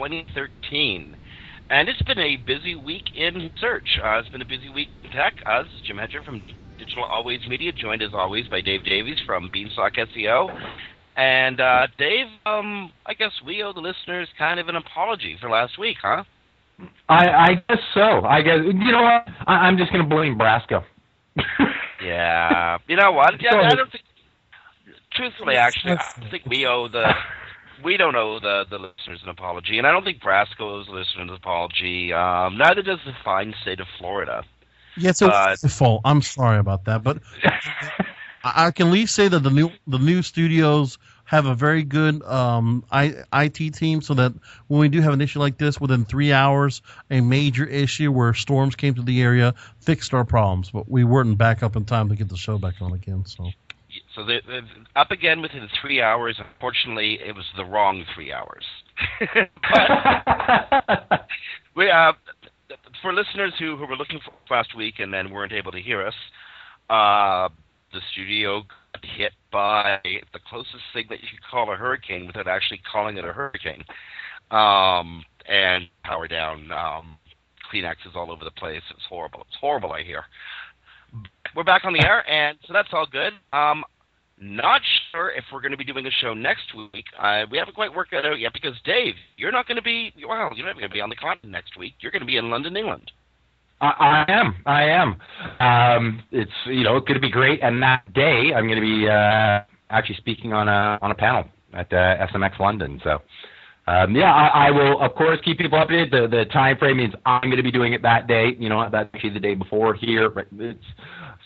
2013. And it's been a busy week in search. Uh, it's been a busy week in tech. Us, Jim Hedger from Digital Always Media, joined as always by Dave Davies from Beanstalk SEO. And uh, Dave, um, I guess we owe the listeners kind of an apology for last week, huh? I, I guess so. I guess you know what? I, I'm just going to blame Brasco. yeah, you know what? Yeah, I don't think. Truthfully, actually, I think we owe the we don't owe the, the listeners an apology, and I don't think Brasco owes the listeners an apology. Um, neither does the fine state of Florida. Yeah, so it's uh, fault. I'm sorry about that, but I can at least say that the new the new studios have a very good um, I, IT team, so that when we do have an issue like this, within three hours, a major issue where storms came to the area fixed our problems, but we weren't back up in time to get the show back on again. So so they're, they're up again within three hours. Unfortunately, it was the wrong three hours. but we, uh, for listeners who, who were looking for last week and then weren't able to hear us, uh, the studio got hit by the closest thing that you could call a hurricane without actually calling it a hurricane. Um, and power down, um, Kleenexes all over the place. It's horrible. It's horrible, I hear we're back on the air, and so that's all good. Um, not sure if we're going to be doing a show next week. Uh, we haven't quite worked that out yet because Dave, you're not going to be well. You're not going to be on the continent next week. You're going to be in London, England. I, I am. I am. Um, it's you know going to be great, and that day I'm going to be uh, actually speaking on a on a panel at uh, SMX London. So. Um, yeah, I, I will of course keep people updated. The the time frame means I'm going to be doing it that day. You know, that's actually the day before here. But it's,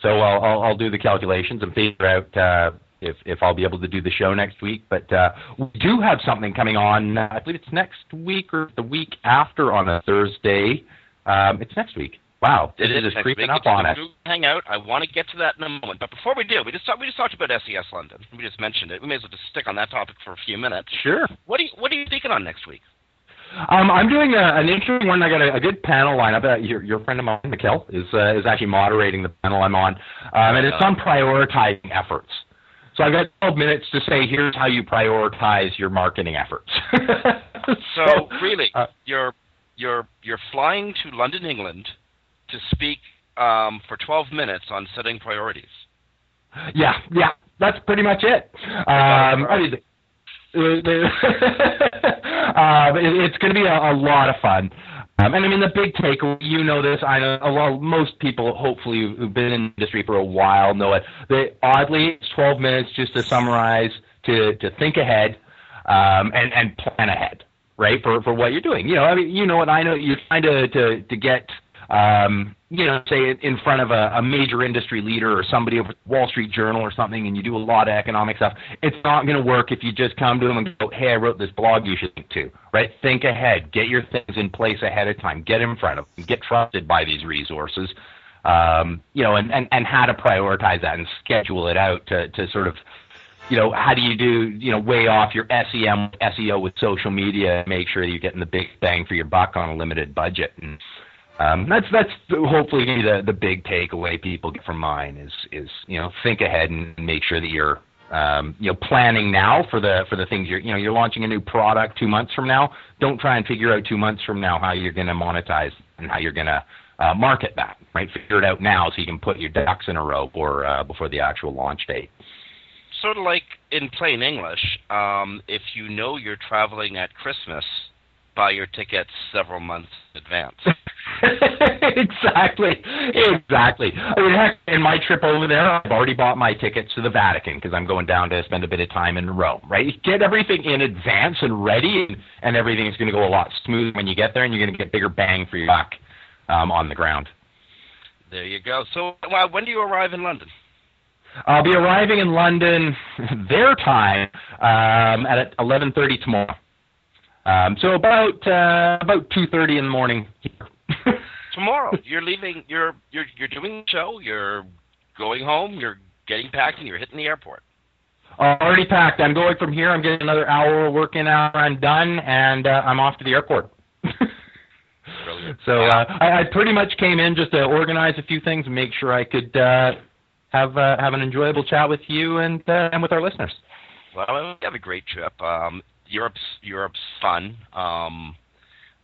so I'll, I'll, I'll do the calculations and figure out uh, if if I'll be able to do the show next week. But uh, we do have something coming on. Uh, I believe it's next week or the week after on a Thursday. Um, it's next week. Wow, it is just creeping up on us. Hang out. I want to get to that in a moment, but before we do, we just talk, we just talked about SES London. We just mentioned it. We may as well just stick on that topic for a few minutes. Sure. What are you What are you thinking on next week? Um, I'm doing a, an interesting one. I got a, a good panel lineup. Uh, your, your friend of mine, Mikkel, is uh, is actually moderating the panel I'm on, um, and it's on prioritizing efforts. So I've got 12 minutes to say here's how you prioritize your marketing efforts. so really, uh, you're you're you're flying to London, England, to speak um, for 12 minutes on setting priorities. Yeah, yeah, that's pretty much it. Um, I mean, uh, it's going to be a, a, lot of fun. Um, and I mean, the big takeaway, you know this, I know, well, most people, hopefully, who've been in the industry for a while know it. That oddly, it's 12 minutes just to summarize, to, to think ahead, um, and, and plan ahead, right, for, for what you're doing. You know, I mean, you know what I know, you're trying to, to, to get um, you know, say in front of a, a major industry leader or somebody over Wall Street Journal or something, and you do a lot of economic stuff, it's not going to work if you just come to them and go, "Hey, I wrote this blog you should link to." Right? Think ahead. Get your things in place ahead of time. Get in front of them. Get trusted by these resources. Um, you know, and, and, and how to prioritize that and schedule it out to, to sort of you know, how do you do, you know, way off your SEM, SEO with social media, make sure that you're getting the big bang for your buck on a limited budget. And um, that's that's hopefully the the big takeaway people get from mine is is you know think ahead and make sure that you're um, you know planning now for the for the things you're you know you're launching a new product two months from now. Don't try and figure out two months from now how you're going to monetize and how you're going to uh, market that. Right, figure it out now so you can put your ducks in a row or uh, before the actual launch date. Sort of like in plain English, um, if you know you're traveling at Christmas buy your tickets several months in advance. exactly, exactly. I mean, heck, in my trip over there, I've already bought my tickets to the Vatican because I'm going down to spend a bit of time in Rome. Right, get everything in advance and ready, and, and everything's going to go a lot smoother when you get there, and you're going to get bigger bang for your buck um, on the ground. There you go. So, when do you arrive in London? I'll be arriving in London their time um, at 11:30 tomorrow. Um, so about uh, about 2:30 in the morning tomorrow, you're leaving. You're you're you're doing the show. You're going home. You're getting packed, and you're hitting the airport. Already packed. I'm going from here. I'm getting another hour of working hour. I'm done, and uh, I'm off to the airport. so uh, I, I pretty much came in just to organize a few things and make sure I could uh, have uh, have an enjoyable chat with you and uh, and with our listeners. Well, we have a great trip. Um, Europe's Europe's fun. Um,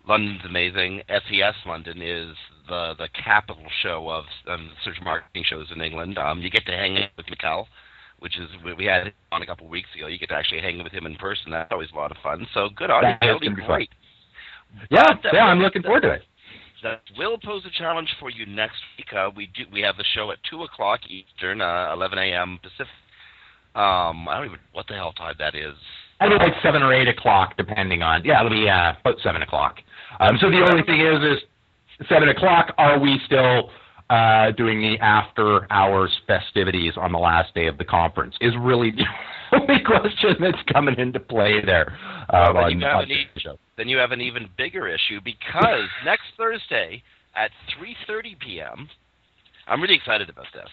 London's amazing. SES London is the the capital show of um, search marketing shows in England. Um, you get to hang out with Mikkel, which is we had on a couple of weeks ago. You get to actually hang with him in person. That's always a lot of fun. So good on you. That'll be great. Yeah, but, yeah, I'm looking forward to it that will pose a challenge for you next week. Uh, we do we have the show at two o'clock Eastern, uh, eleven a.m. Pacific. Um, I don't even what the hell time that is. It'll be like seven or eight o'clock, depending on. Yeah, it'll be uh, about seven o'clock. Um, so the only thing is, is seven o'clock. Are we still uh, doing the after hours festivities on the last day of the conference? Is really the only question that's coming into play there. Uh, well, on, on the show then you have an even bigger issue because next Thursday at 3:30 p.m. I'm really excited about this.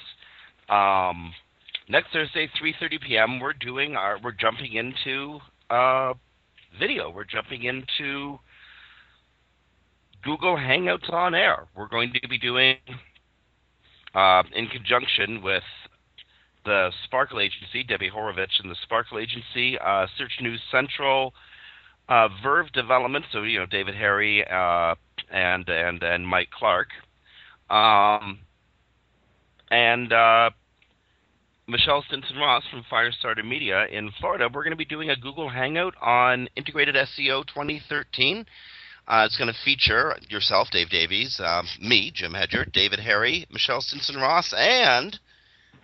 Um, next Thursday, 3:30 p.m. We're doing our we're jumping into uh, video. We're jumping into Google Hangouts on air. We're going to be doing uh, in conjunction with the Sparkle Agency, Debbie Horovitch, and the Sparkle Agency, uh, Search News Central, uh, Verve Development, so you know David Harry uh, and and and Mike Clark, um, and uh, Michelle Stinson Ross from Firestarter Media in Florida. We're going to be doing a Google Hangout on Integrated SEO 2013. Uh, it's going to feature yourself, Dave Davies, um, me, Jim Hedger, David Harry, Michelle Stinson Ross, and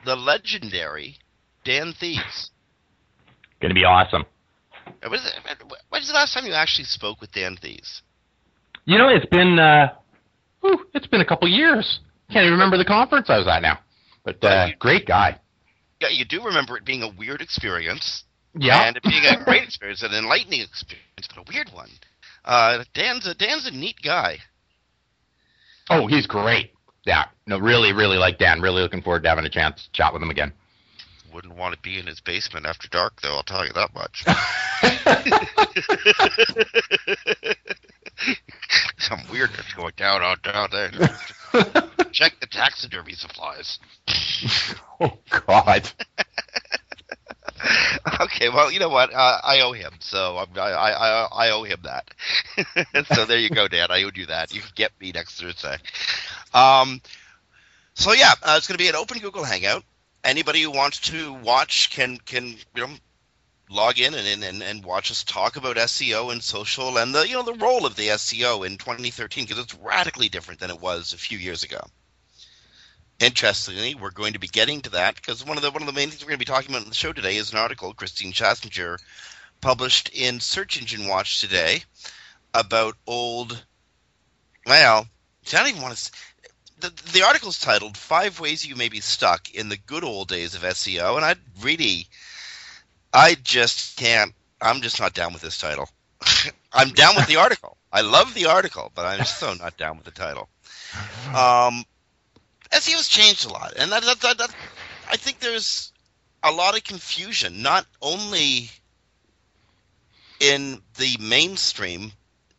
the legendary Dan Thies. Going to be awesome. When it, the last time you actually spoke with Dan Thies? You know, it's been uh, whew, it's been a couple years. Can't even remember the conference I was at now. But uh, great guy. Yeah, you do remember it being a weird experience. Yeah. And it being a great experience, an enlightening experience, but a weird one. Uh, Dan's a Dan's a neat guy. Oh, he's great. Yeah, no, really, really like Dan. Really looking forward to having a chance to chat with him again wouldn't want to be in his basement after dark, though. I'll tell you that much. Some weirdness going down out down there. Check the taxidermy supplies. oh God. okay, well, you know what? Uh, I owe him, so I'm, I, I I owe him that. so there you go, Dan. I owed you that. You can get me next Thursday. Um, so yeah, uh, it's going to be an open Google Hangout anybody who wants to watch can can you know log in and, and, and watch us talk about SEO and social and the you know the role of the SEO in 2013 because it's radically different than it was a few years ago. Interestingly, we're going to be getting to that because one of the one of the main things we're going to be talking about in the show today is an article Kristine Schachinger published in Search Engine Watch today about old. Well, I don't even want to the, the article's titled Five Ways You May Be Stuck in the Good Old Days of SEO, and I'd really, I just can't, I'm just not down with this title. I'm down with the article. I love the article, but I'm so not down with the title. Um, SEO's changed a lot, and that, that, that, that, I think there's a lot of confusion, not only in the mainstream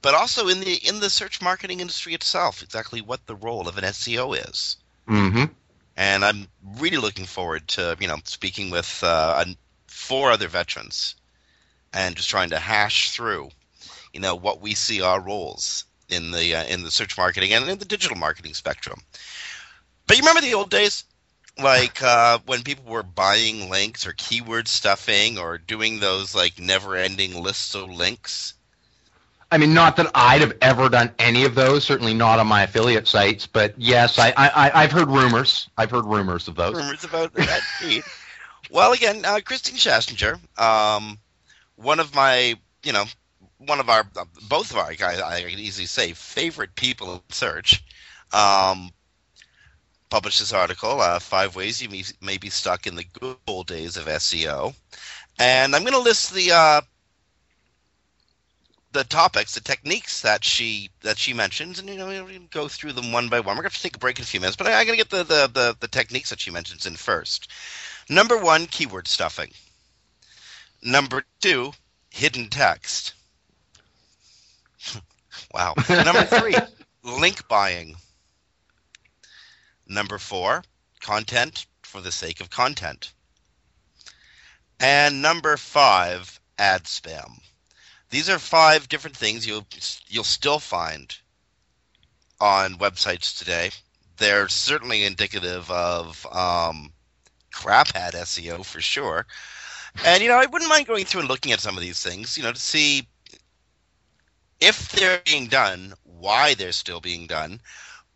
but also in the in the search marketing industry itself, exactly what the role of an SEO is. Mm-hmm. And I'm really looking forward to you know speaking with uh, four other veterans and just trying to hash through you know what we see our roles in the uh, in the search marketing and in the digital marketing spectrum. But you remember the old days, like uh, when people were buying links or keyword stuffing or doing those like never-ending lists of links I mean, not that I'd have ever done any of those. Certainly not on my affiliate sites. But yes, I, I I've heard rumors. I've heard rumors of those. Rumors about that. Well, again, uh, Kristine Schachinger, um, one of my, you know, one of our, uh, both of our, I, I can easily say, favorite people in search, um, published this article, uh, Five Ways You may, Be Stuck in the Good Old Days of SEO. And I'm going to list the uh, the topics, the techniques that she that she mentions, and you know, we go through them one by one. We're going to take a break in a few minutes, but I, am going to get the, the, the the techniques that she mentions in first. Number one, keyword stuffing. Number two, hidden text. wow. Number three, link buying. Number four, content for the sake of content. And number five, ad spam. These are five different things you'll you'll still find on websites today. They're certainly indicative of um, crap ad SEO for sure. And you know, I wouldn't mind going through and looking at some of these things, you know, to see if they're being done, why they're still being done.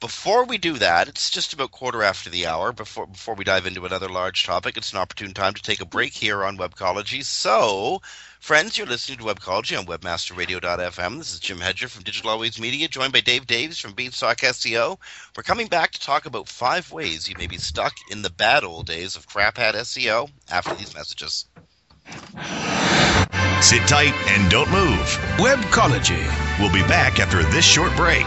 Before we do that, it's just about quarter after the hour. Before before we dive into another large topic, it's an opportune time to take a break here on Webcology. So, friends, you're listening to Webcology on WebmasterRadio.fm. This is Jim Hedger from Digital Always Media, joined by Dave Davies from Beanstalk SEO. We're coming back to talk about five ways you may be stuck in the bad old days of crap hat SEO after these messages. Sit tight and don't move. Webcology. We'll be back after this short break.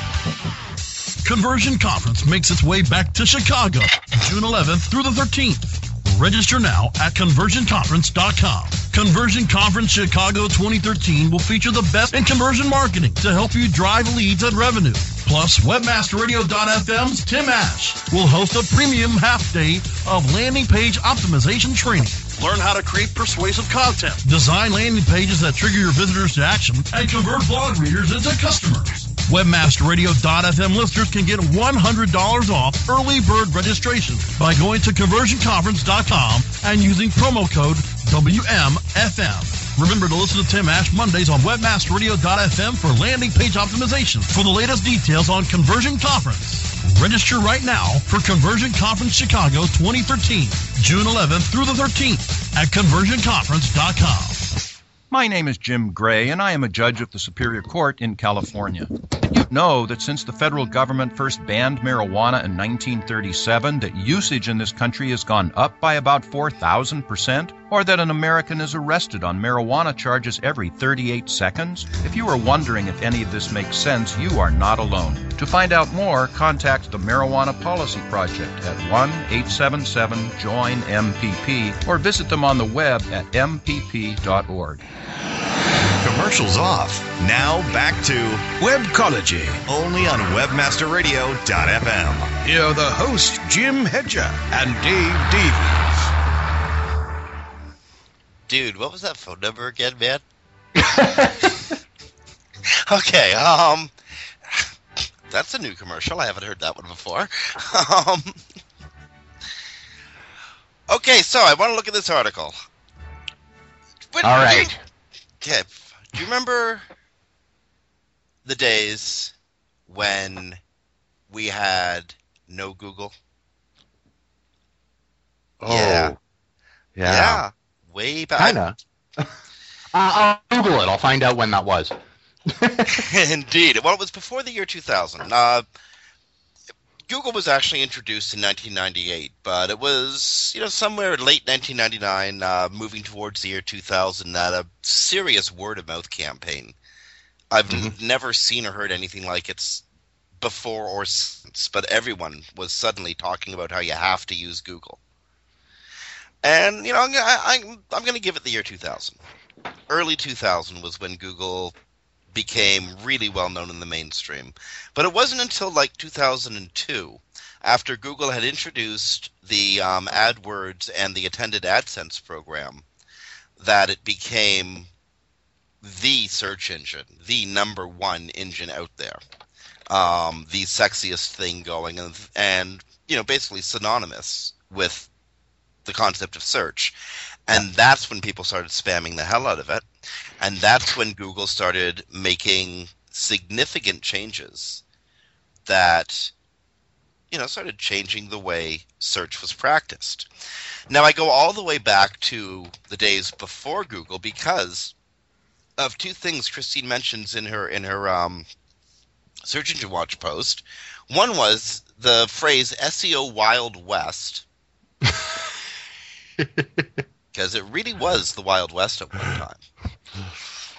Conversion Conference makes its way back to Chicago, June 11th through the 13th. Register now at conversionconference.com. Conversion Conference Chicago 2013 will feature the best in conversion marketing to help you drive leads and revenue. Plus, WebmasterRadio.fm's Tim Ash will host a premium half day of landing page optimization training. Learn how to create persuasive content, design landing pages that trigger your visitors to action, and convert blog readers into customers. WebmasterRadio.fm listeners can get $100 off early bird registration by going to conversionconference.com and using promo code WMFM. Remember to listen to Tim Ash Mondays on WebmasterRadio.fm for landing page optimization. For the latest details on Conversion Conference, register right now for Conversion Conference Chicago 2013, June 11th through the 13th at conversionconference.com. My name is Jim Gray, and I am a judge of the Superior Court in California. Did You know that since the federal government first banned marijuana in 1937, that usage in this country has gone up by about 4,000%, or that an American is arrested on marijuana charges every 38 seconds? If you are wondering if any of this makes sense, you are not alone. To find out more, contact the Marijuana Policy Project at 1 877 JOIN MPP or visit them on the web at mpp.org. Commercials off. Now back to Webcology, only on WebmasterRadio.fm. Here are the hosts, Jim Hedger and Dave Davies. Dude, what was that phone number again, man? okay, um, that's a new commercial. I haven't heard that one before. Um, okay, so I want to look at this article. When, All right. Okay, do you remember the days when we had no Google? Oh, yeah, yeah, yeah. Way back. Kinda. uh, I'll Google it. I'll find out when that was. Indeed. Well, it was before the year 2000. Uh, Google was actually introduced in 1998, but it was, you know, somewhere late 1999, uh, moving towards the year 2000, that a serious word of mouth campaign I've mm-hmm. never seen or heard anything like it before or since, but everyone was suddenly talking about how you have to use Google. And you know, I'm I, I'm going to give it the year 2000. Early 2000 was when Google became really well known in the mainstream. But it wasn't until like 2002, after Google had introduced the um, AdWords and the attended AdSense program, that it became the search engine, the number one engine out there, um, the sexiest thing going, and, and you know basically synonymous with the concept of search. And that's when people started spamming the hell out of it. And that's when Google started making significant changes that, you know, started changing the way search was practiced. Now, I go all the way back to the days before Google because of two things Kristine mentions in her in her um, Search Engine Watch post. One was the phrase SEO Wild West. because it really was the Wild West at one time.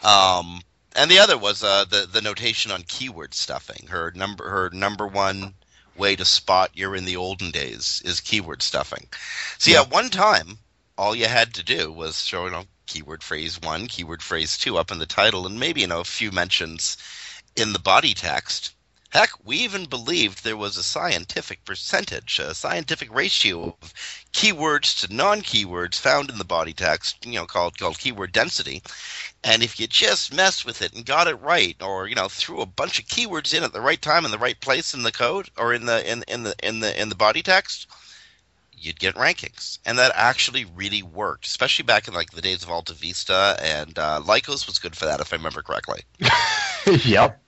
Um, and the other was uh, the the notation on keyword stuffing. Her number her number one way to spot you're in the olden days is keyword stuffing. See, yeah. at one time, all you had to do was show you know keyword phrase one, keyword phrase two up in the title, and maybe you know a few mentions in the body text. Heck, we even believed there was a scientific percentage, a scientific ratio of keywords to non-keywords found in the body text, you know, called called keyword density. And if you just messed with it and got it right, or you know, threw a bunch of keywords in at the right time in the right place in the code or in the in in the in the in the body text, you'd get rankings, and that actually really worked, especially back in like the days of Alta Vista and uh, Lycos was good for that, if I remember correctly. yep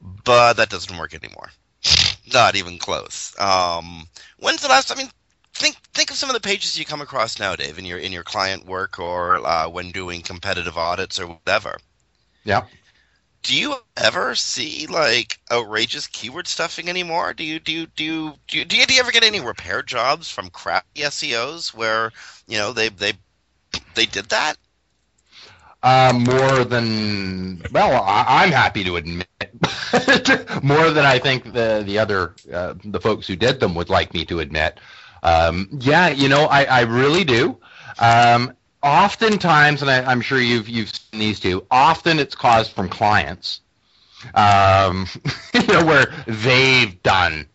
but that doesn't work anymore. Not even close. Um, when's the last? I mean, think think of some of the pages you come across now, Dave, in your in your client work or uh, when doing competitive audits or whatever. Yeah. Do you ever see like outrageous keyword stuffing anymore? Do you do you do you do you, do you, do you ever get any repair jobs from crappy SEOs where you know they they they did that? Uh, more than well, I, am happy to admit more than I think the the other uh, the folks who did them would like me to admit. Um, yeah, you know, I, I really do. Um, oftentimes, and I, am sure you've you've seen these too. Often, it's caused from clients, um, you know, where they've done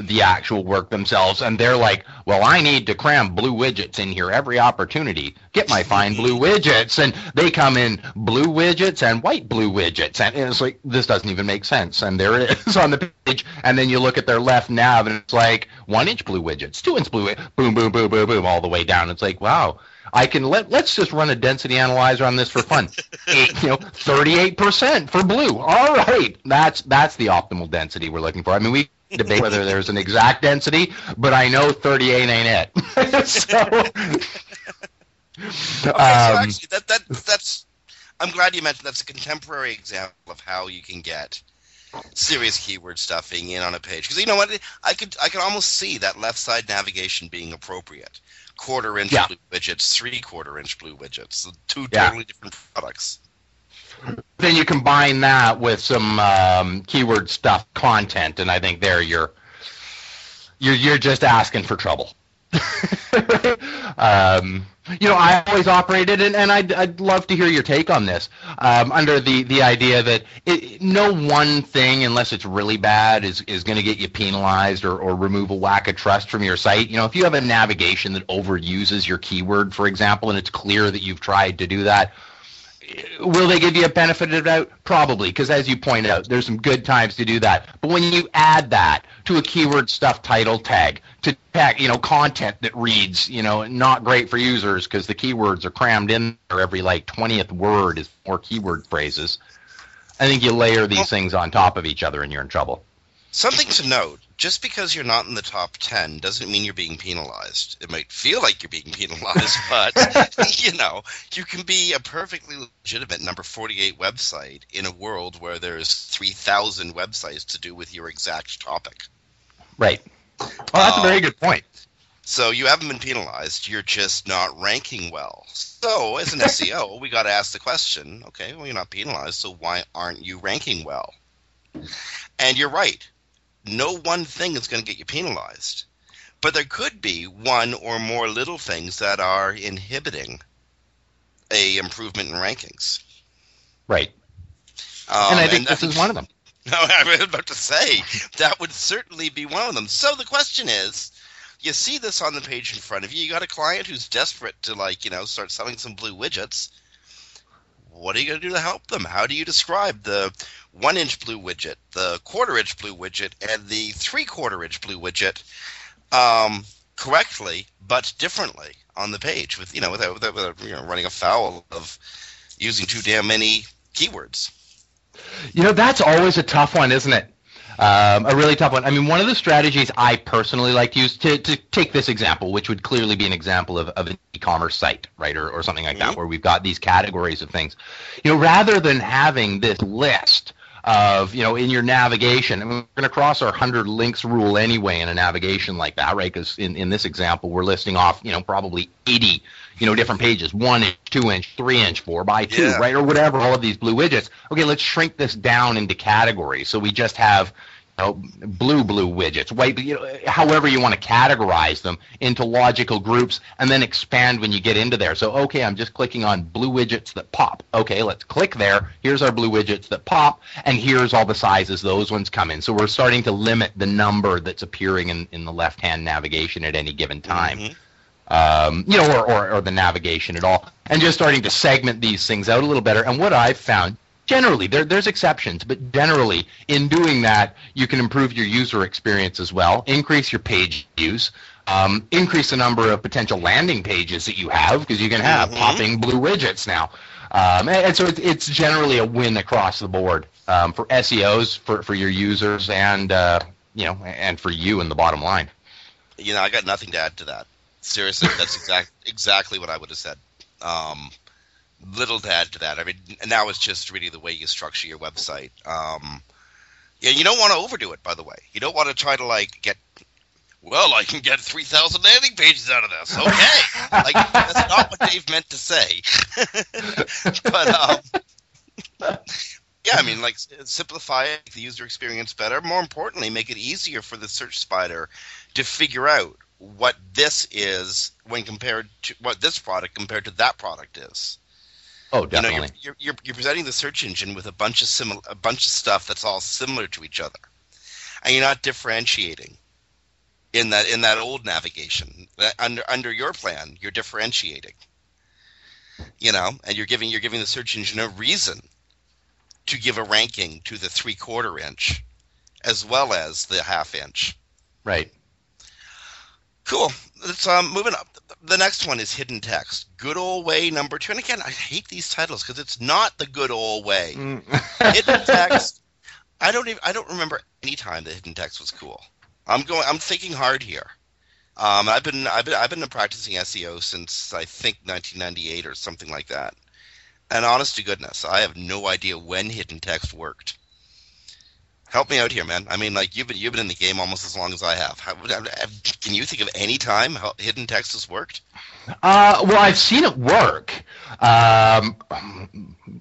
the actual work themselves and they're like well i need to cram blue widgets in here every opportunity get my fine blue widgets and they come in blue widgets and white blue widgets and it's like this doesn't even make sense and there it is on the page and then you look at their left nav and it's like one inch blue widgets two inch blue widgets, boom boom boom boom boom all the way down it's like wow I can let let's just run a density analyzer on this for fun. Eight, you know, 38% for blue. All right. That's that's the optimal density we're looking for. I mean, we debate whether there's an exact density, but I know 38 ain't it. so, okay, so um, actually, that, that that's. I'm glad you mentioned that's a contemporary example of how you can get serious keyword stuffing in on a page because you know what I could I could almost see that left side navigation being appropriate. Quarter inch yeah. blue widgets, three quarter inch blue widgets, two totally yeah. different products. Then you combine that with some um, keyword stuff content, and I think there you're you're you're just asking for trouble. um, you know, I always operated, and, and I'd, I'd love to hear your take on this. Um, under the, the idea that it, no one thing, unless it's really bad, is, is going to get you penalized or, or remove a whack of trust from your site. You know, if you have a navigation that overuses your keyword, for example, and it's clear that you've tried to do that, will they give you a benefit of doubt? Probably, because as you point out, there's some good times to do that. But when you add that to a keyword stuff title tag, to tag, you know, content that reads, you know, not great for users because the keywords are crammed in there. Every like twentieth word is more keyword phrases. I think you layer these things on top of each other and you're in trouble. Something to note just because you're not in the top 10 doesn't mean you're being penalized. It might feel like you're being penalized, but you know, you can be a perfectly legitimate number 48 website in a world where there's 3000 websites to do with your exact topic. Right. Well, that's uh, a very good point. So you haven't been penalized. You're just not ranking well. So as an SEO, we got to ask the question: Okay, well you're not penalized, so why aren't you ranking well? And you're right. No one thing is going to get you penalized, but there could be one or more little things that are inhibiting a improvement in rankings. Right. Um, and I think this is one of them. No, I was about to say that would certainly be one of them. So the question is, you see this on the page in front of you. You got a client who's desperate to like, you know, start selling some blue widgets. What are you going to do to help them? How do you describe the one inch blue widget, the quarter inch blue widget, and the three quarter inch blue widget um, correctly but differently on the page with you know without, without, without you know, running afoul of using too damn many keywords? You know, that's always a tough one, isn't it? Um, a really tough one. I mean, one of the strategies I personally like to use to, to take this example, which would clearly be an example of, of an e-commerce site, right, or, or something like mm-hmm. that, where we've got these categories of things. You know, rather than having this list of you know in your navigation. and we're going to cross our hundred links rule anyway in a navigation like that, right? Because in, in this example, we're listing off you know probably eighty you know different pages, one inch, two inch, three inch, four by two, yeah. right, or whatever. All of these blue widgets. Okay, let's shrink this down into categories. So we just have know, blue blue widgets, white, you know, however you want to categorize them into logical groups, and then expand when you get into there. So, okay, I'm just clicking on blue widgets that pop. Okay, let's click there. Here's our blue widgets that pop, and here's all the sizes those ones come in. So we're starting to limit the number that's appearing in, in the left-hand navigation at any given time. Mm-hmm. Um, you know, or, or, or the navigation at all, and just starting to segment these things out a little better. And what I've found, generally there, there's exceptions but generally in doing that you can improve your user experience as well increase your page views um, increase the number of potential landing pages that you have because you can have mm-hmm. popping blue widgets now. Um, and, and, so it's, it's, generally a win across the board um, for seos for, for your users and uh, you know and for you in the bottom line. You know i got nothing to add to that. Seriously that's exact, exactly what i would have said. Um, little to add to that. I mean, now it's just really the way you structure your website. Um, yeah, you don't want to overdo it, by the way. You don't want to try to like get. Well, I can get three thousand landing pages out of this. Okay, like that's not what Dave meant to say. but um, yeah, I mean, like simplify the user experience better. More importantly, make it easier for the search spider to figure out what this is when compared to what this product compared to that product is. Oh, definitely. You know, you're, you're, you're, presenting the search engine with a bunch of similar, a bunch of stuff that's all similar to each other, and you're not differentiating in that in that old navigation. Uh, under under your plan, you're differentiating. You know, and you're giving you're giving the search engine a reason to give a ranking to the three quarter inch, as well as the half inch. Right. Cool. Let's um, moving up. The next one is hidden text. Good old way number two. And again, I hate these titles because it's not the good old way. Mm. hidden text. I don't even. I don't remember any time that hidden text was cool. I'm going. I'm thinking hard here. Um, I've been I've been I've been practicing SEO since I think 1998 or something like that. And honest to goodness, I have no idea when hidden text worked help me out here, man. I mean, like you've been you've been in the game almost as long as I have. How, can you think of any time hidden text has worked? Uh, well, I've seen it work. Um,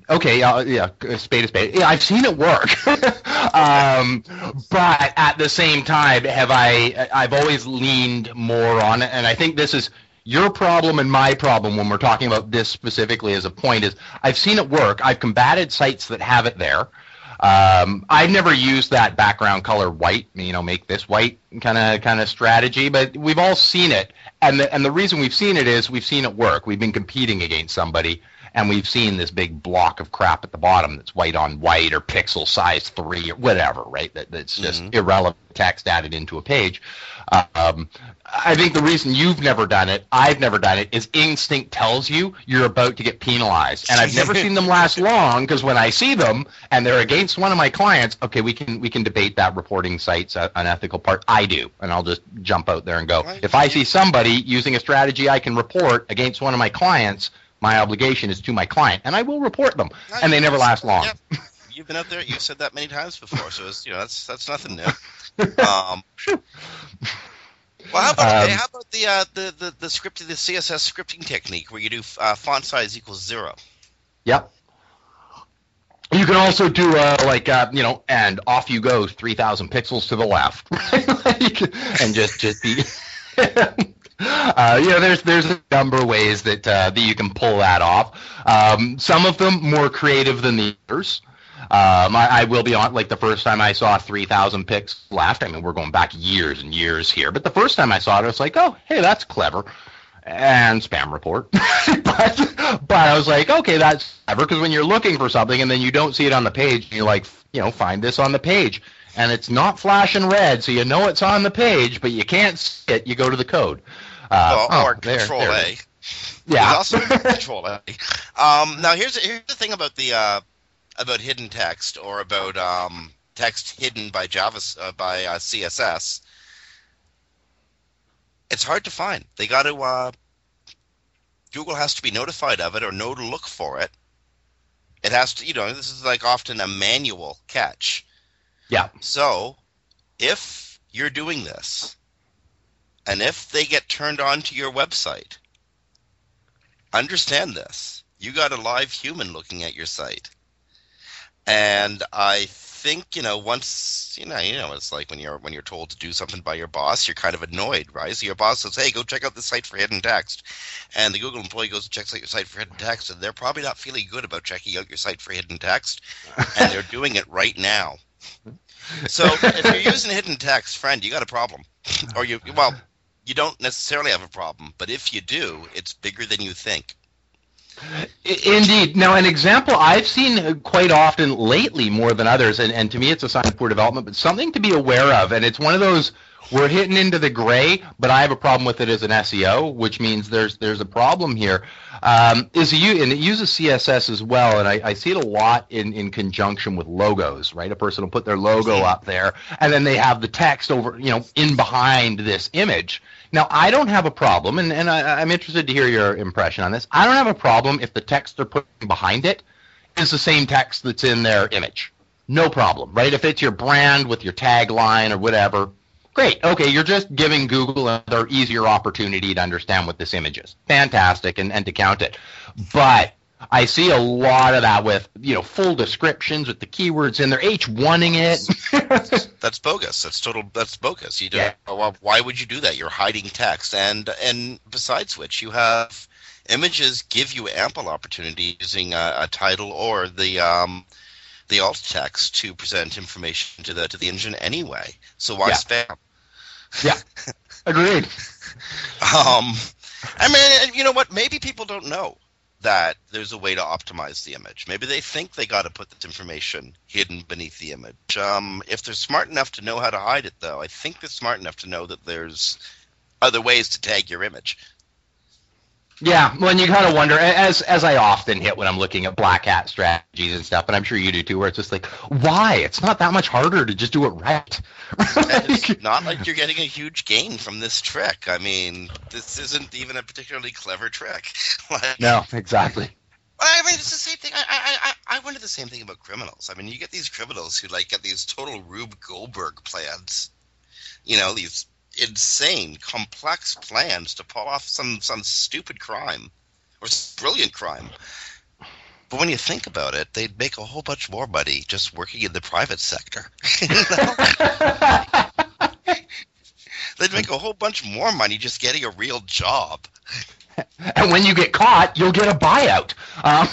okay, uh, yeah, spade is spade. Yeah, I've seen it work. um, but at the same time, have I? I've always leaned more on it, and I think this is your problem and my problem when we're talking about this specifically as a point is I've seen it work. I've combated sites that have it there. Um, I've never used that background color white, you know, make this white kind of kind of strategy, but we've all seen it, and the, and the reason we've seen it is we've seen it work. We've been competing against somebody, and we've seen this big block of crap at the bottom that's white on white or pixel size three or whatever, right? That, that's just mm-hmm. irrelevant text added into a page. Um, I think the reason you've never done it, I've never done it, is instinct tells you you're about to get penalized. And I've never seen them last long because when I see them and they're against one of my clients, okay, we can we can debate that reporting site's unethical part. I do, and I'll just jump out there and go. If I see somebody using a strategy I can report against one of my clients, my obligation is to my client, and I will report them. And they never last long. You've been out there. You've said that many times before, so it's, you know that's that's nothing new. Um, Well, how about, um, how about the, uh, the the the script the CSS scripting technique where you do uh, font size equals zero? Yep. You can also do uh, like uh, you know, and off you go, three thousand pixels to the left, like, and just just be. uh, you know, there's there's a number of ways that uh, that you can pull that off. Um, some of them more creative than the others. Um, I, I, will be on like the first time I saw 3,000 picks left. I mean, we're going back years and years here, but the first time I saw it, I was like, oh, hey, that's clever. And spam report, but but I was like, okay, that's clever because when you're looking for something and then you don't see it on the page, you like, you know, find this on the page, and it's not flashing red, so you know it's on the page, but you can't see it. You go to the code. Uh, well, or oh, Control there, A. Yeah. also Control A. Um, now here's here's the thing about the uh, about hidden text or about um, text hidden by Java uh, by uh, CSS. It's hard to find. They got to uh, Google has to be notified of it or know to look for it. It has to, you know, this is like often a manual catch. Yeah. So, if you're doing this, and if they get turned on to your website, understand this. You got a live human looking at your site. And I think, you know, once you know, you know, it's like when you're when you're told to do something by your boss, you're kind of annoyed, right? So your boss says, "Hey, go check out the site for hidden text," and the Google employee goes and checks out your site for hidden text, and they're probably not feeling good about checking out your site for hidden text, and they're doing it right now. So if you're using hidden text, friend, you got a problem, or you well, you don't necessarily have a problem, but if you do, it's bigger than you think. Indeed. Now, an example I've seen quite often lately, more than others, and, and to me it's a sign of poor development, but something to be aware of, and it's one of those we're hitting into the gray, but I have a problem with it as an SEO, which means there's there's a problem here. Um, is you and it uses CSS as well, and I, I, see it a lot in, in conjunction with logos. Right, a person will put their logo up there, and then they have the text over, you know, in behind this image. Now, I don't have a problem, and, and I, I'm interested to hear your impression on this. I don't have a problem if the text they're putting behind it is the same text that's in their image. No problem, right? If it's your brand with your tagline or whatever, great. Okay, you're just giving Google another easier opportunity to understand what this image is. Fantastic, and, and to count it. But I see a lot of that with you know full descriptions with the keywords in there, H1ing it. that's bogus. That's total. That's bogus. You don't. Yeah. Why would you do that? You're hiding text, and and besides which, you have images give you ample opportunity using a, a title or the um, the alt text to present information to the to the engine anyway. So why yeah. spam? Yeah, agreed. um, I mean, you know what? Maybe people don't know that there's a way to optimize the image. Maybe they think they got to put this information hidden beneath the image. Um, if they're smart enough to know how to hide it, though, I think they're smart enough to know that there's other ways to tag your image. Yeah, well, and you kind of wonder, as as I often hit when I'm looking at black hat strategies and stuff, and I'm sure you do too, where it's just like, why? It's not that much harder to just do it right. it's not like you're getting a huge gain from this trick. I mean, this isn't even a particularly clever trick. like, no, exactly. I mean, it's the same thing. I, I I I wonder the same thing about criminals. I mean, you get these criminals who like get these total Rube Goldberg plans. You know, these insane, complex plans to pull off some some stupid crime or brilliant crime. But when you think about it, they'd make a whole bunch more money just working in the private sector. they'd make a whole bunch more money just getting a real job. And when you get caught, you'll get a buyout. Um.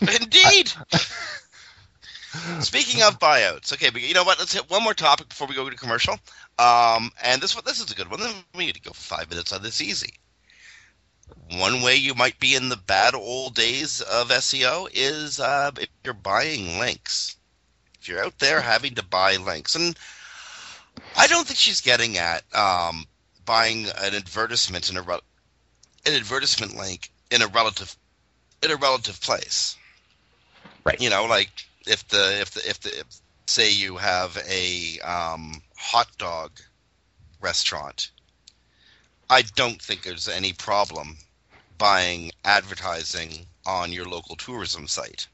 Indeed. Speaking of buyouts, okay, but you know what? Let's hit one more topic before we go to commercial. Um, and this one, this is a good one. We need to go five minutes on this easy. One way you might be in the bad old days of SEO is uh, if you're buying links. If you're out there having to buy links, and I don't think she's getting at um, buying an advertisement in a an advertisement link in a relative in a relative place. Right. You know, like if the if the if the if, say you have a um, hot dog restaurant, I don't think there's any problem buying advertising on your local tourism site.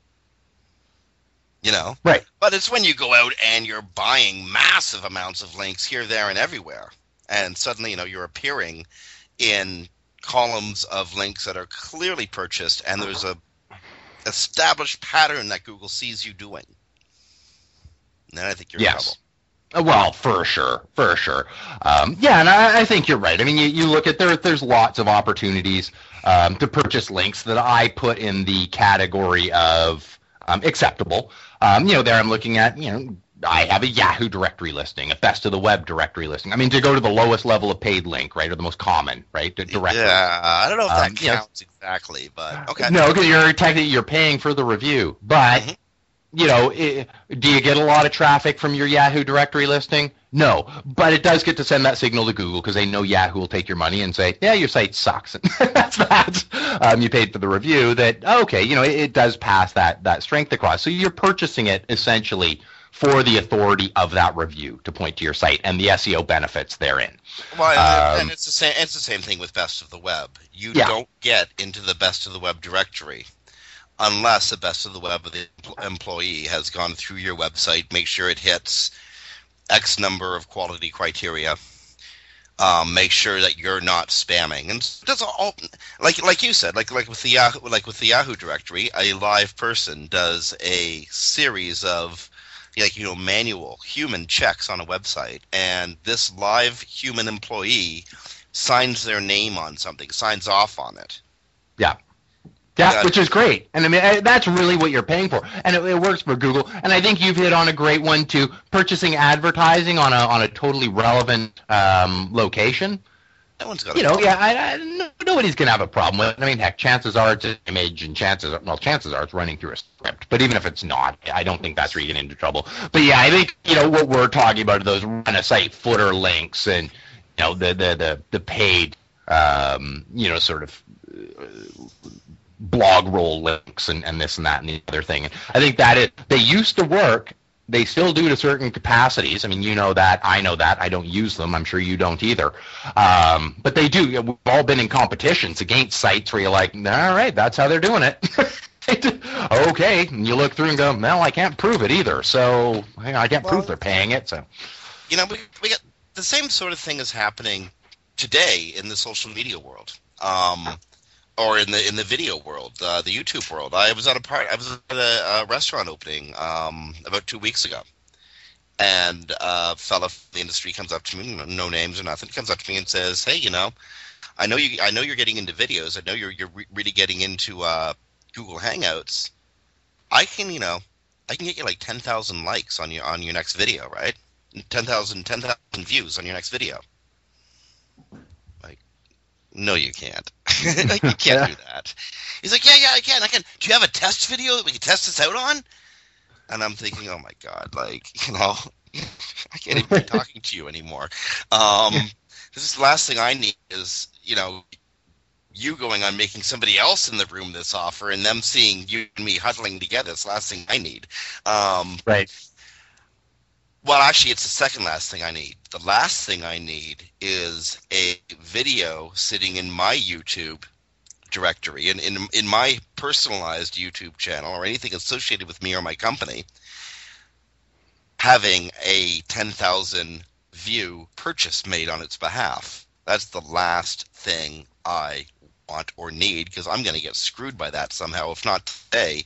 You know? Right. But it's when you go out and you're buying massive amounts of links here, there, and everywhere. and suddenly you know you're appearing in columns of links that are clearly purchased, and there's a established pattern that Google sees you doing. Then I think you're yes. in trouble. Uh, well, for sure, for sure. Um, yeah, and I, I, think you're right. I mean, you, you look at there. There's lots of opportunities um, to purchase links that I put in the category of um, acceptable. Um, you know, there I'm looking at. You know, I have a Yahoo directory listing, a best of the web directory listing. I mean, to go to the lowest level of paid link, right, or the most common, right, directory. Yeah, I don't know if that Um, counts yes. exactly, but okay. No, because you're technically you're paying for the review, but Mhm. you know, i do you get a lot of traffic from your Yahoo directory listing? No, but it does get to send that signal to Google because they know Yahoo will take your money and say, yeah, your site sucks. That's that. Um, you paid for the review. That okay, you know, it, it does pass that that strength across. So you're purchasing it essentially for the authority of that review to point to your site and the SEO benefits therein. Well, and- Um, and it's the same. It's the same thing with Best of the Web. You Yeah. don't get into the Best of the Web directory unless the Best of the Web of the employee has gone through your website, make sure it hits X number of quality criteria. Um, make sure that you're not spamming, and does all like like you said, like like with the Yahoo, like with the Yahoo directory, a live person does a series of like you know manual human checks on a website and this live human employee signs their name on something signs off on it Yeah. Yeah, which is great. And I mean, that's really what you're paying for. And it, it works for Google. And I think you've hit on a great one too. Purchasing advertising on a on a totally relevant um, location. One's got You know, yeah, I, I, no- nobody's gonna have a problem with. it. I mean, heck, chances are it's an image, and chances are, well, chances are it's running through a script. But even if it's not, I don't think that's where you get into trouble. But yeah, I think you know what we're talking about are those run a site footer links and you know the the the, the paid um, you know sort of uh, blog roll links and, and this and that and the other thing. And I think that it they used to work. They still do to certain capacities. I mean, you know that. I know that. I don't use them. I'm sure you don't either. Um, but they do. We've all been in competitions against sites where you're like, all right, that's how they're doing it. okay, and you look through and go, well, I can't prove it either. So you know, I can't Well- prove they're paying it. So you know we, we got the same sort of thing is happening today in the social media world um, or in the in the video world uh, the youtube world. I was at a part i was at a, uh restaurant opening um, about two weeks ago. And a fella from the industry comes up to me no- names or nothing comes up to me and says hey you know i know you i know you're getting into videos. I know you're you're re- really getting into uh, google hangouts. I can you know i can get you like 10,000 likes on your on your next video right? 10,000 10,000 views on your next video. No, you can't. like, you can't do that. He's like, yeah, yeah, I can. I can. Do you have a test video that we can test this out on? And I'm thinking, oh my god, like, you know, I can't even be talking to you anymore. Um, this is the last thing I need is, you know, you going on making somebody else in the room this offer and them seeing you and me huddling together. It's the last thing I need. Um, right. Well, actually, it's the second last thing I need. The last thing I need is a video sitting in my YouTube directory, in, in, in my personalized YouTube channel, or anything associated with me or my company, having a 10,000 view purchase made on its behalf. That's the last thing I want or need because I'm going to get screwed by that somehow, if not today,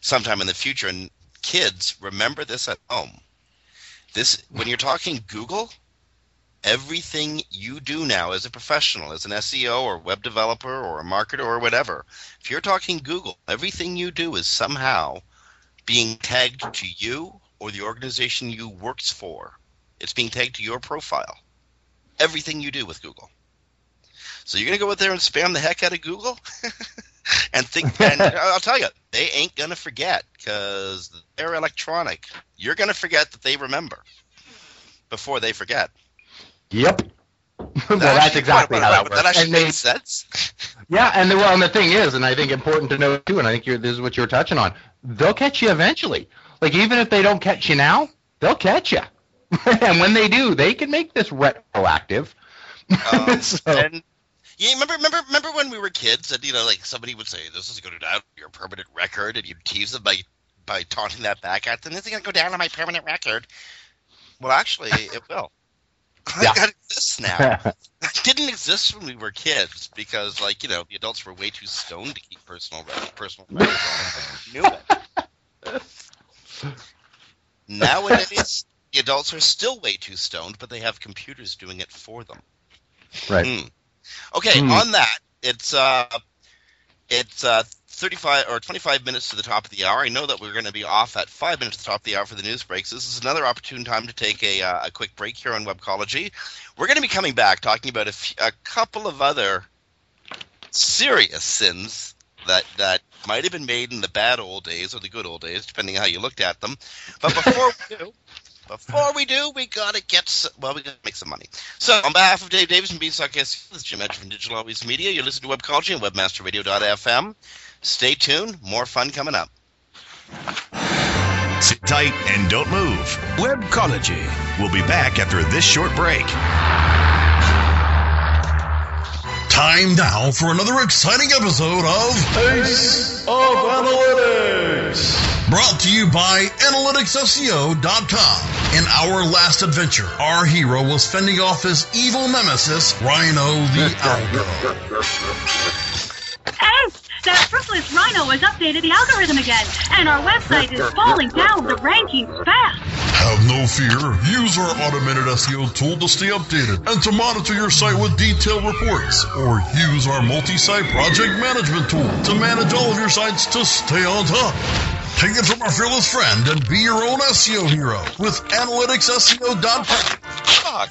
sometime in the future. And kids, remember this at home this when you're talking Google, everything you do now as a professional, as an SEO or web developer or a marketer or whatever, if you're talking Google, everything you do is somehow being tagged to you or the organization you works for. It's being tagged to your profile. Everything you do with Google. So you're gonna go out there and spam the heck out of Google, and think. And I'll tell you, they ain't gonna forget because they're electronic. You're gonna forget that they remember before they forget. Yep. well, That that's exactly how that works. That actually And they- makes sense. Yeah, and the, well, and the thing is, and I think important to know too, and I think you're, this is what you're touching on. They'll catch you eventually. Like even if they don't catch you now, they'll catch you. and when they do, they can make this retroactive. Um, So- and yeah, remember, remember, remember when we were kids, and you know, like somebody would say, "This is going to go down your permanent record," and you'd tease them by by taunting that back at them. This is going to go down on my permanent record. Well, actually, it will. yeah. that exists now. it didn't exist when we were kids because, like, you know, the adults were way too stoned to keep personal personal records. knew it. Nowadays, the adults are still way too stoned, but they have computers doing it for them. Right. Mm. Okay, mm. on that, it's uh, it's uh, 35 or 25 minutes to the top of the hour. I know that we're going to be off at five minutes to the top of the hour for the news breaks. This is another opportune time to take a, uh, a quick break here on Webcology. We're going to be coming back talking about a, f- a couple of other serious sins that that might have been made in the bad old days or the good old days, depending on how you looked at them. But before we do, before we do, we gotta get some, well, we gotta make some money. So, on behalf of Dave Davies and Beanstalk SEO, this is Jim Hedger from Digital Always Media. You're listening to Webcology and WebmasterRadio.fm. Stay tuned. More fun coming up. Sit tight and don't move. Webcology. We'll be back after this short break. Time now for another exciting episode of Ace of Analytics. Brought to you by AnalyticsSEO.com. In our last adventure, our hero was fending off his evil nemesis, Rhino the Algo. Ace! That frickless Rhino has updated the algorithm again, and our website is falling down the rankings fast. Have no fear. Use our automated SEO tool to stay updated and to monitor your site with detailed reports. Or use our multi-site project management tool to manage all of your sites to stay on top. Take it from our fearless friend and be your own SEO hero with analyticsseo.com. Fuck.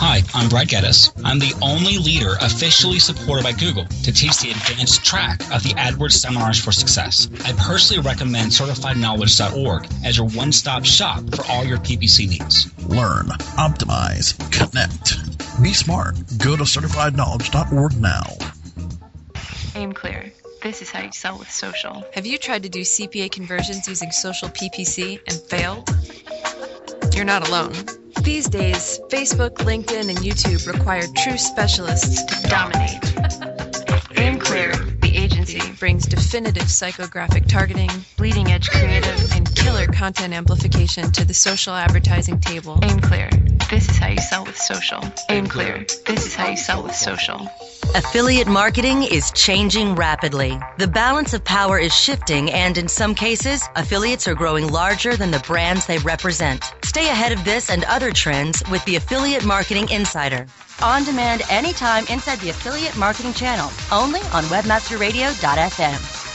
Hi, I'm Brad Geddes. I'm the only leader officially supported by Google to teach the advanced track of the AdWords Seminars for Success. I personally recommend CertifiedKnowledge.org as your one stop shop for all your PPC needs. Learn, optimize, connect. Be smart. Go to CertifiedKnowledge.org now. aimClear. This is how you sell with social. Have you tried to do CPA conversions using social PPC and failed? You're not alone. These days, Facebook, LinkedIn, and YouTube require true specialists to dominate. aimClear, the agency, brings definitive psychographic targeting, bleeding edge creative, and killer content amplification to the social advertising table. aimClear, this is how you sell with social. aimClear, this is how you sell with social. Affiliate marketing is changing rapidly. The balance of power is shifting, and in some cases, affiliates are growing larger than the brands they represent. Stay ahead of this and other trends with the Affiliate Marketing Insider. On demand anytime inside the Affiliate Marketing channel, only on WebmasterRadio.fm.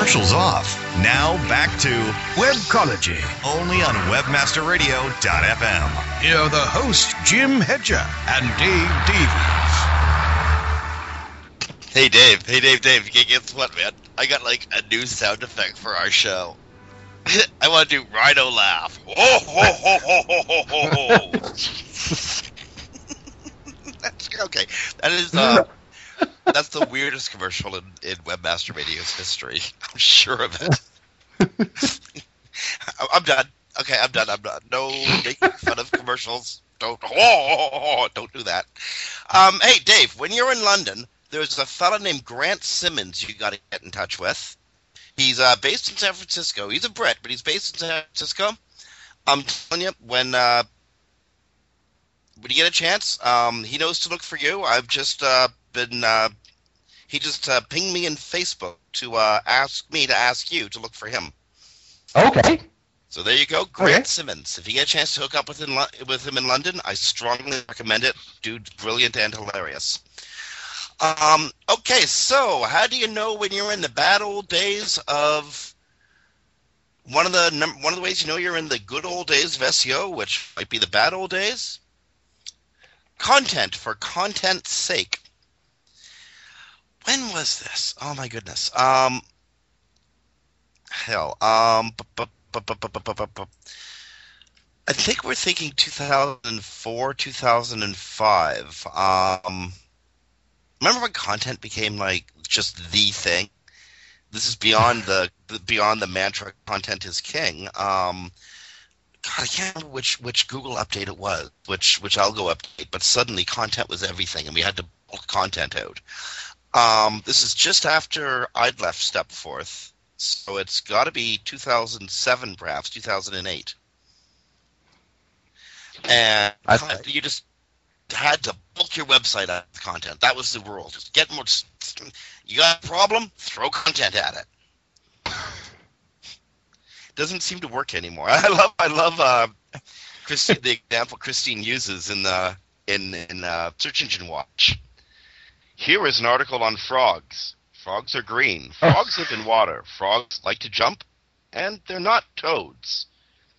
Commercials off. Now back to Webcology, only on WebmasterRadio.fm. Here are the hosts, Jim Hedger and Dave Davies. Hey, Dave. Hey, Dave, Dave. Guess what, man? I got like a new sound effect for our show. I want to do Rhino laugh. Oh, ho, ho, ho, ho, ho, ho. That's okay. That is uh, that's the weirdest commercial in, in Webmaster Radio's history. I'm sure of it. I'm done. Okay, I'm done. I'm done. No making fun of commercials. Don't oh, don't do that. Um, hey, Dave, when you're in London, there's a fellow named Grant Simmons you got to get in touch with. He's uh, based in San Francisco. He's a Brit, but he's based in San Francisco. I'm telling you, when uh, when you get a chance, um, he knows to look for you. I've just uh, been uh, he just uh, pinged me in Facebook to uh, ask me to ask you to look for him. Okay. So there you go, Grant okay. Simmons. If you get a chance to hook up with him, with him in London, I strongly recommend it. Dude's brilliant and hilarious. Um, okay, so how do you know when you're in the bad old days of one of the one of the ways you know you're in the good old days of SEO, which might be the bad old days? Content for content's sake when was this? Oh my goodness. Um, hell. Um, I think we're thinking 2004, 2005. Um, remember when content became like just the thing? This is beyond the, the beyond the mantra "content is king." Um, God, I can't remember which which Google update it was, which which Algo update, but suddenly content was everything, and we had to bulk content out. Um, this is just after I'd left Stepforth, so it's got to be 2007, perhaps 2008. And you just had to bulk your website out with content. That was the rule. Just get more. You got a problem? Throw content at it. Doesn't seem to work anymore. I love. I love uh, Kristine, the example Kristine uses in the in in uh, Search Engine Watch. Here is an article on frogs. Frogs are green. Frogs live in water. Frogs like to jump, and they're not toads.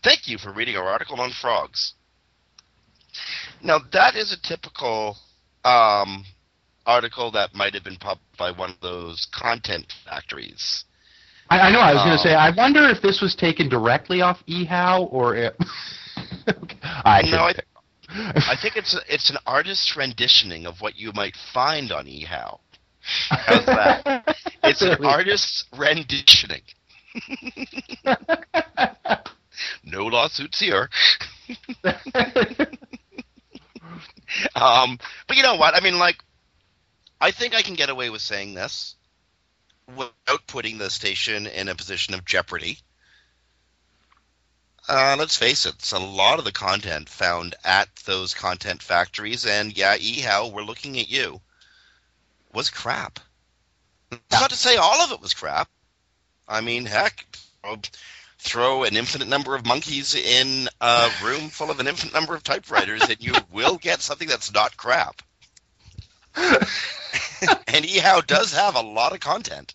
Thank you for reading our article on frogs. Now that is a typical um, article that might have been published by one of those content factories. I, I know. I was going to Um, say. I wonder if this was taken directly off eHow or. If, I no, I, I think it's a, it's an artist's renditioning of what you might find on eHow. How's that? It's an artist's renditioning. no lawsuits here. um, but you know what? I mean, like, I think I can get away with saying this without putting the station in a position of jeopardy. Uh, let's face it, it's a lot of the content found at those content factories, and yeah, eHow, we're looking at you, was crap. Not to say all of it was crap. I mean, heck, throw, throw an infinite number of monkeys in a room full of an infinite number of typewriters, and you will get something that's not crap. and eHow does have a lot of content.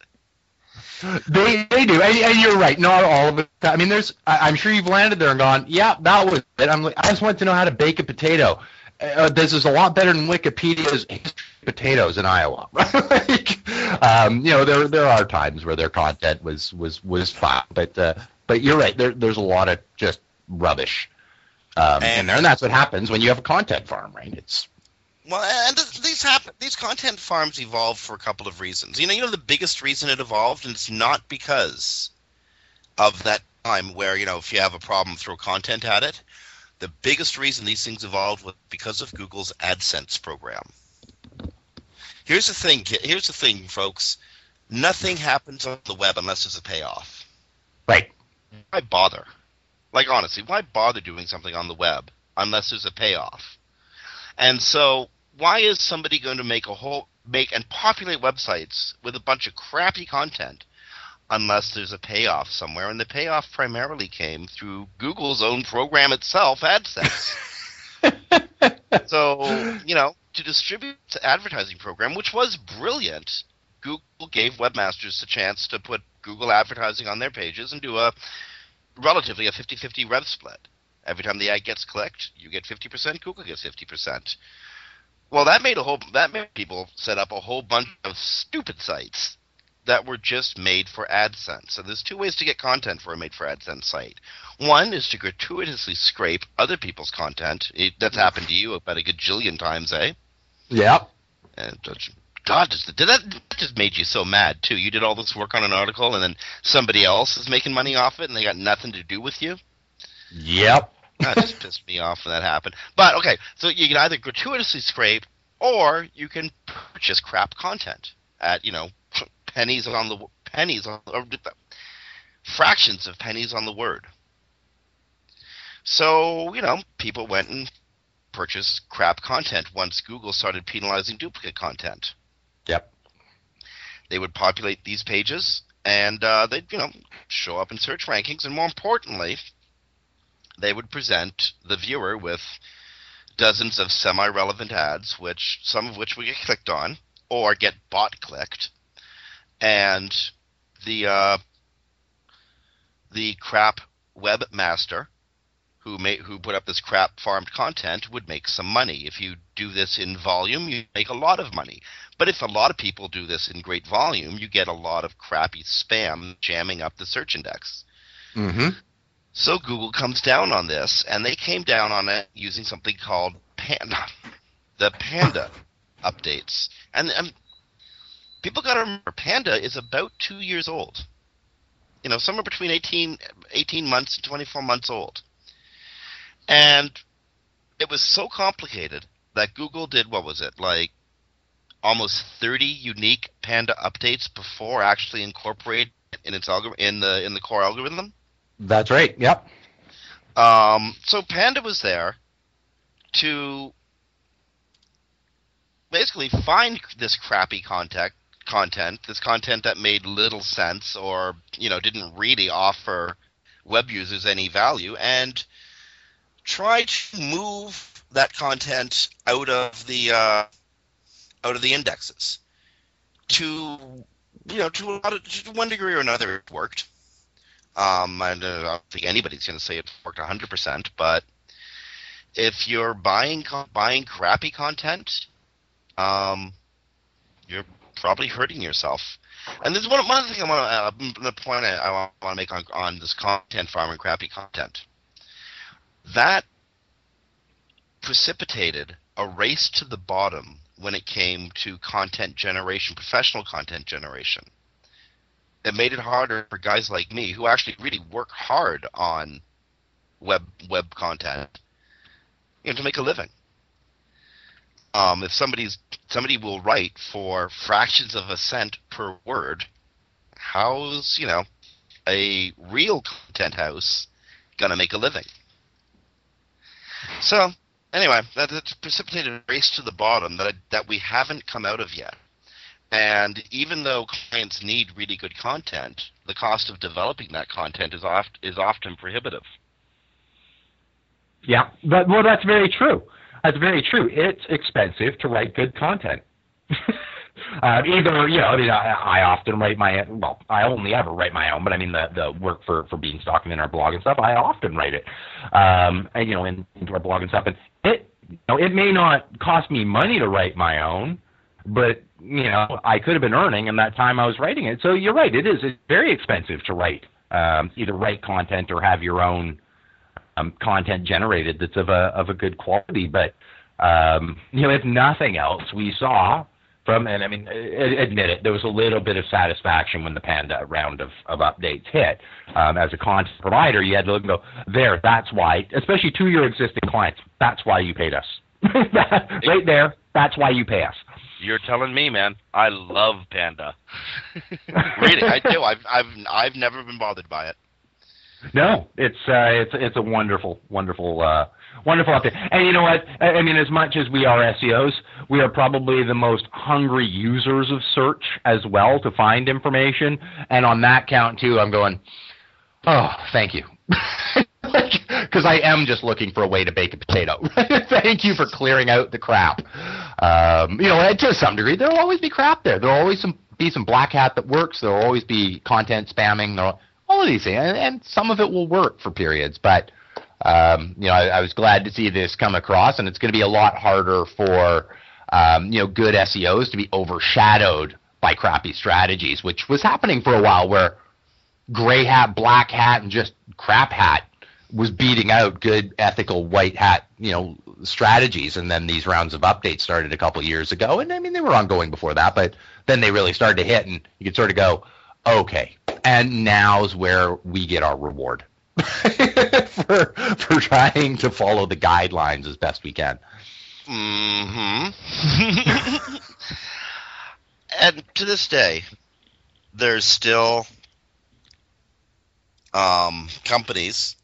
They they do, and, and you're right. Not all of it. I mean, there's. I, I'm sure you've landed there and gone, yeah, that was it. I'm like, I just wanted to know how to bake a potato. Uh, this is a lot better than Wikipedia's history of potatoes in Iowa. like, um, you know, there there are times where their content was was was fine, but uh, but you're right. There there's a lot of just rubbish um, in there, and that's what happens when you have a content farm, right? It's Well, and these happen. These content farms evolved for a couple of reasons. You know, you know the biggest reason it evolved, and it's not because of that time where you know if you have a problem, throw content at it. The biggest reason these things evolved was because of Google's AdSense program. Here's the thing. Here's the thing, folks. Nothing happens on the web unless there's a payoff. Right. Why bother? Like honestly, why bother doing something on the web unless there's a payoff? And so, why is somebody going to make a whole make and populate websites with a bunch of crappy content unless there's a payoff somewhere? And the payoff primarily came through Google's own program itself, AdSense. so, you know, to distribute the advertising program, which was brilliant, Google gave webmasters the chance to put Google advertising on their pages and do a relatively a 50-50 rev split. Every time the ad gets clicked, you get 50%, Google gets 50%. Well, that made a whole that made people set up a whole bunch of stupid sites that were just made for AdSense. So there's two ways to get content for a made for AdSense site. One is to gratuitously scrape other people's content. It, that's happened to you about a gajillion times, eh? yeah. And just- God, does- did that, that just made you so mad too? You did all this work on an article, and then somebody else is making money off it, and they got nothing to do with you. Yep. That just pissed me off when that happened. But okay, so you can either gratuitously scrape, or you can purchase crap content at you know pennies on the pennies on or fractions of pennies on the word. So you know people went and purchased crap content once Google started penalizing duplicate content. Yep. They would populate these pages, and uh, they'd you know show up in search rankings, and more importantly, they would present the viewer with dozens of semi-relevant ads, which some of which would get clicked on or get bot clicked, and the uh, the crap webmaster who made who put up this crap farmed content would make some money. If you do this in volume, you make a lot of money. But if a lot of people do this in great volume, you get a lot of crappy spam jamming up the search index. Mm-hmm. So Google comes down on this, and they came down on it using something called Panda, the Panda updates. And, and people got to remember, Panda is about two years old. You know, somewhere between 18, 18 months and 24 months old. And it was so complicated that Google did, what was it, like almost 30 unique Panda updates before actually incorporating in its algorithm in the in the core algorithm. That's right. Yep. Um, so Panda was there to basically find this crappy content content, this content that made little sense or you know didn't really offer web users any value, and try to move that content out of the uh, out of the indexes to you know to of to one degree or another it worked. Um, I don't think anybody's going to say it worked 100%, but if you're buying buying crappy content, um, you're probably hurting yourself. And there's one, one thing I want to uh, the point I, I want to make on on this content farm and crappy content. That precipitated a race to the bottom when it came to content generation, professional content generation. It made it harder for guys like me who actually really work hard on web web content, you know, to make a living. Um, if somebody's somebody will write for fractions of a cent per word, how's you know a real content house gonna make a living? So anyway, that, that's precipitated a race to the bottom that that we haven't come out of yet. And even though clients need really good content, the cost of developing that content is oft is often prohibitive. Yeah, but well, that's very true. That's very true. It's expensive to write good content. uh, either you know, I mean, I, I often write my well, I only ever write my own, but I mean the the work for for Beanstalk and in our blog and stuff, I often write it, um, and you know, in, into our blog and stuff, and it you know, it may not cost me money to write my own, but you know, I could have been earning in that time I was writing it. So you're right, it is it's very expensive to write, um, either write content or have your own um, content generated that's of a of a good quality. But um, you know, if nothing else, we saw from and I mean, admit it, there was a little bit of satisfaction when the Panda round of, of updates hit. Um, as a content provider, you had to look and go, there, that's why, especially to your existing clients, that's why you paid us. right there, that's why you pay us. You're telling me, man. I love Panda. really, I do. I've I've I've never been bothered by it. No, it's uh, it's it's a wonderful, wonderful, uh, wonderful update. And you know what? I mean, as much as we are SEOs, we are probably the most hungry users of search as well to find information. And on that count too, I'm going, oh, thank you. Because I am just looking for a way to bake a potato. Thank you for clearing out the crap. Um, you know, to some degree, there'll always be crap there. There'll always some, be some black hat that works. There'll always be content spamming. There'll, all of these things, and, and some of it will work for periods. But um, you know, I, I was glad to see this come across, and it's going to be a lot harder for um, you know good SEOs to be overshadowed by crappy strategies, which was happening for a while, where gray hat, black hat, and just crap hat was beating out good ethical white hat, you know, strategies. And then these rounds of updates started a couple years ago, and I mean they were ongoing before that, but then they really started to hit, and you could sort of go, okay, and now's where we get our reward for for trying to follow the guidelines as best we can. Hmm. and to this day, there's still um, companies.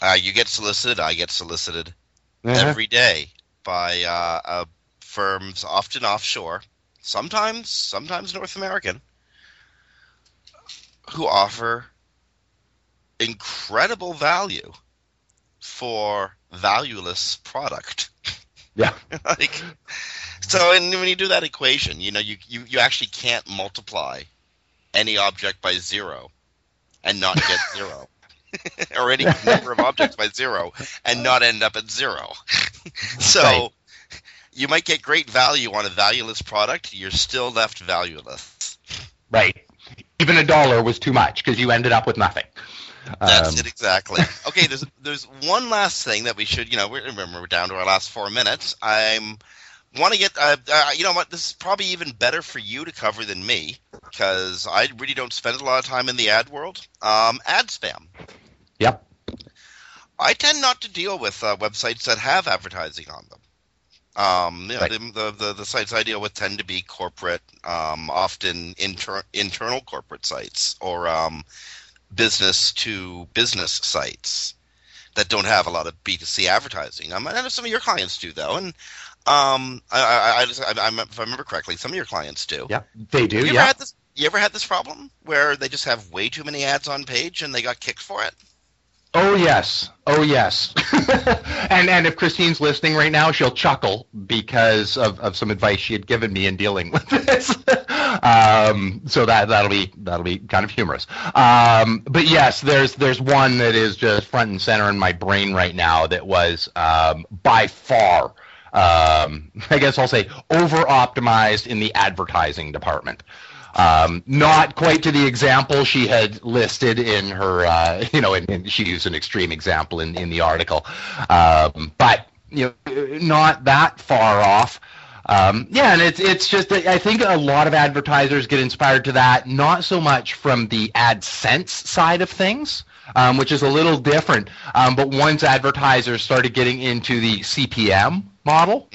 Uh, you get solicited. I get solicited uh-huh. every day by uh, uh, firms, often offshore, sometimes sometimes North American, who offer incredible value for valueless product. Yeah. like so and when you do that equation, you know, you, you, you actually can't multiply any object by zero and not get zero. or any number of objects by zero and not end up at zero. so right. you might get great value on a valueless product, you're still left valueless. Right even a dollar was too much because you ended up with nothing. That's Um, it exactly. Okay, there's there's one last thing that we should, you know, we're, remember we're down to our last four minutes. I'm want to get, uh, uh, you know what? This is probably even better for you to cover than me because I really don't spend a lot of time in the ad world. Um, ad spam. Yep. I tend not to deal with uh, websites that have advertising on them. Um, you know, Right. the, the, the sites I deal with tend to be corporate, um, often inter- internal corporate sites or um, business to business sites that don't have a lot of B2C advertising. Um, I know some of your clients do though, and um, I, I, I, just, I, I, if I remember correctly, some of your clients do. Yeah, they do. Have you yeah. ever had this? You ever had this problem where they just have way too many ads on page and they got kicked for it? Oh yes, oh yes. and and if Kristine's listening right now, she'll chuckle because of, of some advice she had given me in dealing with this. um, so that that'll be that'll be kind of humorous. Um, but yes, there's there's one that is just front and center in my brain right now that was um, by far. Um, I guess I'll say over optimized in the advertising department. Um, not quite to the example she had listed in her, uh, you know, and, and she used an extreme example in, in the article, um, but you know, not that far off. Um, yeah, and it's it's just I think a lot of advertisers get inspired to that, not so much from the AdSense side of things, um, which is a little different. Um, but once advertisers started getting into the CPM model,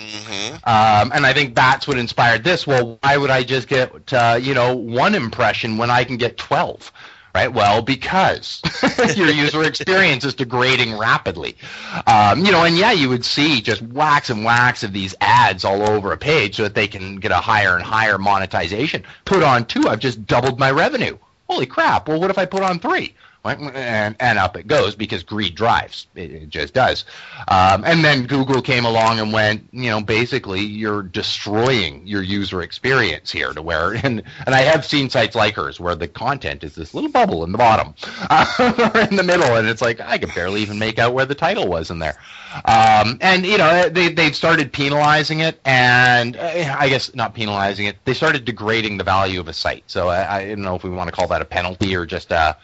um, and I think that's what inspired this. Well, why would I just get uh, you know one impression when I can get twelve? Right. Well, because your user experience is degrading rapidly. Um, you know, and yeah, you would see just wax and wax of these ads all over a page so that they can get a higher and higher monetization. Put on two, I've just doubled my revenue. Holy crap! Well, what if I put on three? And, and up it goes because greed drives. It, it just does. Um, and then Google came along and went, you know, basically you're destroying your user experience here to where, and, and I have seen sites like hers where the content is this little bubble in the bottom uh, or in the middle, and it's like I could barely even make out where the title was in there. Um, and you know they they've started penalizing it, and uh, I guess not penalizing it. They started degrading the value of a site. So I, I don't know if we want to call that a penalty or just a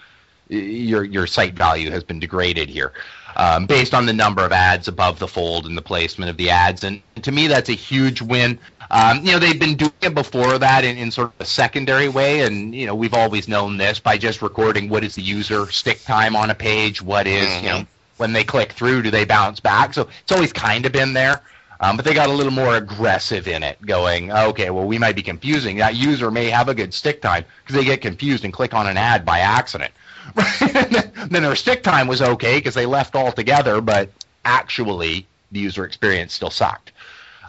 your your site value has been degraded here um, based on the number of ads above the fold and the placement of the ads. And to me that's a huge win. Um, you know they've been doing it before that in, in sort of a secondary way. And you know we've always known this by just recording what is the user stick time on a page what is, you know when they click through do they bounce back? So it's always kind of been there um, but they got a little more aggressive in it, going, okay, well, we might be confusing. That user may have a good stick time because they get confused and click on an ad by accident. then their stick time was okay because they left altogether, but actually the user experience still sucked.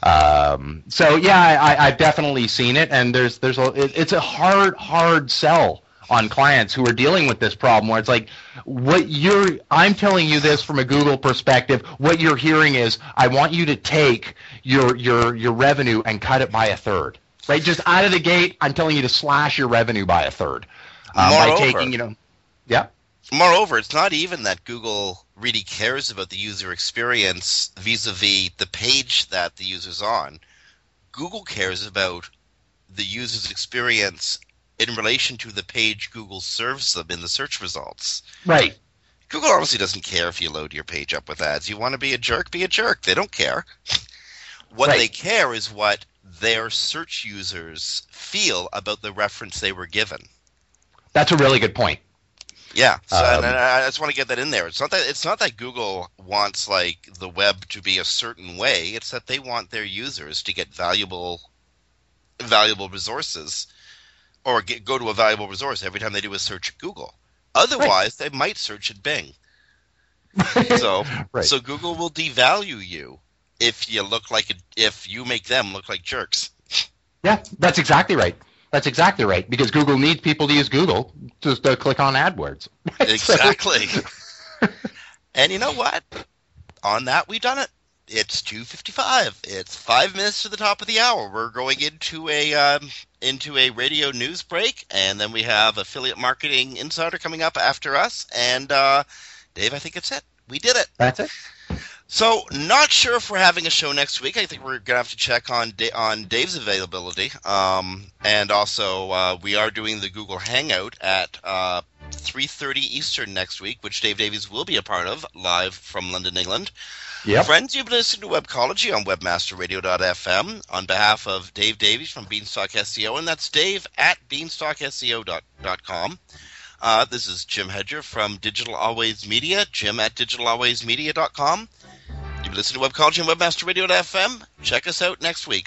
Um, so yeah, I, I've definitely seen it, and there's there's a it, it's a hard hard sell on clients who are dealing with this problem where it's like what you're I'm telling you this from a Google perspective. What you're hearing is I want you to take your your your revenue and cut it by a third. Right? Just out of the gate I'm telling you to slash your revenue by a third um, by taking you know yeah Moreover, it's not even that Google really cares about the user experience vis-a-vis the page that the user's on. Google cares about the user's experience in relation to the page Google serves them in the search results. right Google obviously doesn't care if you load your page up with ads. You want to be a jerk, be a jerk. They don't care. What Right. they care is what their search users feel about the reference they were given. that's a really good point Yeah, so, Um, and I I just want to get that in there. It's not that it's not that Google wants like the web to be a certain way. It's that they want their users to get valuable, valuable resources, or get, go to a valuable resource every time they do a search at Google. Otherwise, they might search at Bing. so, Right. so Google will devalue you if you look like a, if you make them look like jerks. yeah that's exactly right that's exactly right because Google needs people to use Google just to click on AdWords Exactly. and you know what? On that, we've done it. It's two fifty-five. It's five minutes to the top of the hour. We're going into a um, into a radio news break, and then we have affiliate marketing insider coming up after us. And uh, Dave, I think it's it. We did it. that's it So, not sure if we're having a show next week. I think we're gonna have to check on da- on Dave's availability. Um, and also, uh, we are doing the Google Hangout at uh, 3.30 Eastern next week, which Dave Davies will be a part of, live from London, England. Yep. Friends, you've been listening to Webcology on webmasterradio.fm on behalf of Dave Davies from Beanstalk SEO, and that's Dave at beanstalkseo.com. Uh, this is Jim Hedger from Digital Always Media, jim at digitalalwaysmedia.com. You've been listening to Webcology on webmasterradio.fm. Check us out next week.